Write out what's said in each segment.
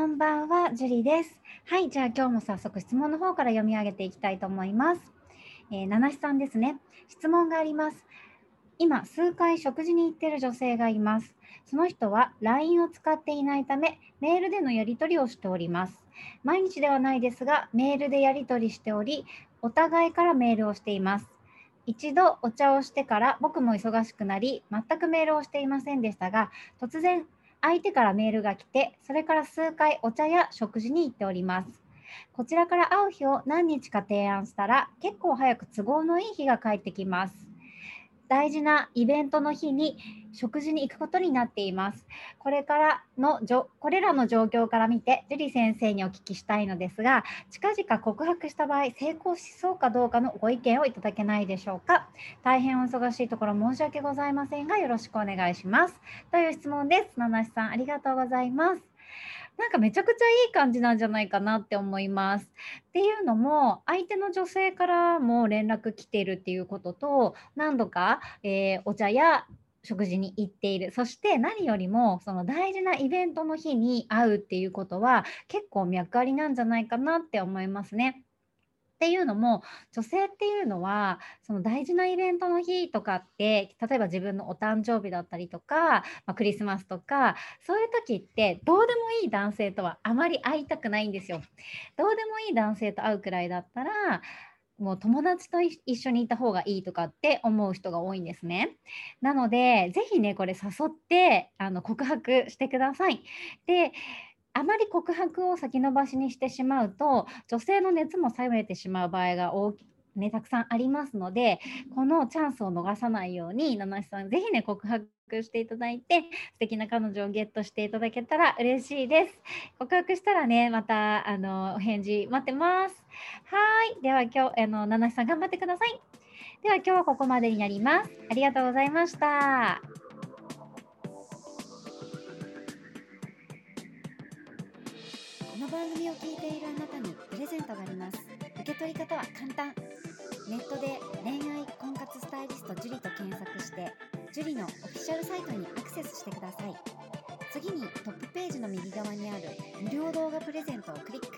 こんばんは、ジュリです。はい、じゃあ今日も早速質問の方から読み上げていきたいと思います。えー、七七さんですね。質問があります。今、数回食事に行ってる女性がいます。その人は LINE を使っていないため、メールでのやり取りをしております。毎日ではないですが、メールでやり取りしており、お互いからメールをしています。一度お茶をしてから僕も忙しくなり、全くメールをしていませんでしたが、突然相手からメールが来て、それから数回お茶や食事に行っております。こちらから会う日を何日か提案したら、結構早く都合のいい日が返ってきます。大事なイベントの日に食事に行くことになっています。これからのこれらの状況から見て、樹里先生にお聞きしたいのですが、近々告白した場合、成功しそうかどうかのご意見をいただけないでしょうか。大変お忙しいところ申し訳ございませんが、よろしくお願いします。という質問です。七七さん、ありがとうございます。なんかめちゃくちゃいい感じなんじゃないかなって思います。っていうのも相手の女性からも連絡来てるっていうことと何度か、えー、お茶や食事に行っているそして何よりもその大事なイベントの日に会うっていうことは結構脈ありなんじゃないかなって思いますね。っていうのも女性っていうのはその大事なイベントの日とかって例えば自分のお誕生日だったりとか、まあ、クリスマスとかそういう時ってどうでもいい男性とはあまり会いたくないんですよ。どうでもいい男性と会うくらいだったらもう友達と一緒にいた方がいいとかって思う人が多いんですね。なので、ぜひね、これ誘ってあの告白してください。で、あまり告白を先延ばしにしてしまうと女性の熱も冷めてしまう場合が大きね、たくさんありますのでこのチャンスを逃さないように七七さんぜひね告白していただいて素敵な彼女をゲットしていただけたら嬉しいです。告白したらねまたあのお返事待ってます。はい。では今日あの七七さん頑張ってください。では今日はここまでになります。ありがとうございました。番組を聞いているあなたにプレゼントがあります受け取り方は簡単。ネットで恋愛婚活スタイリスト樹と検索して樹のオフィシャルサイトにアクセスしてください。次にトップページの右側にある無料動画プレゼントをクリック。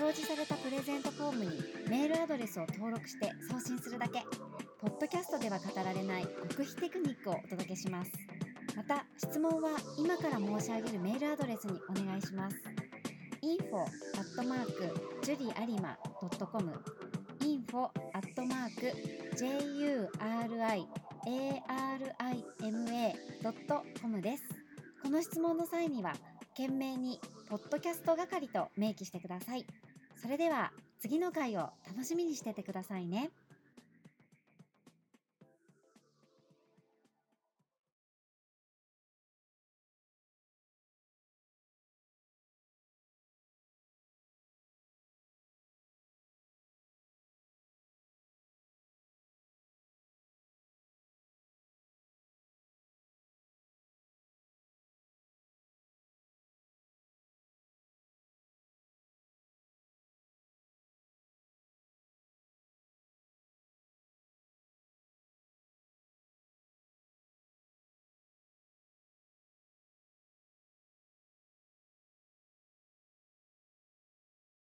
表示されたプレゼントフォームにメールアドレスを登録して送信するだけ。ポッドキャストでは語られない極秘テクニックをお届けします。また質問は今から申し上げるメールアドレスにお願いします。Info アットマーク juriarima.com info アットマーク juriarima.com です。この質問の際には、懸命にポッドキャスト係と明記してください。それでは次の回を楽しみにしててくださいね。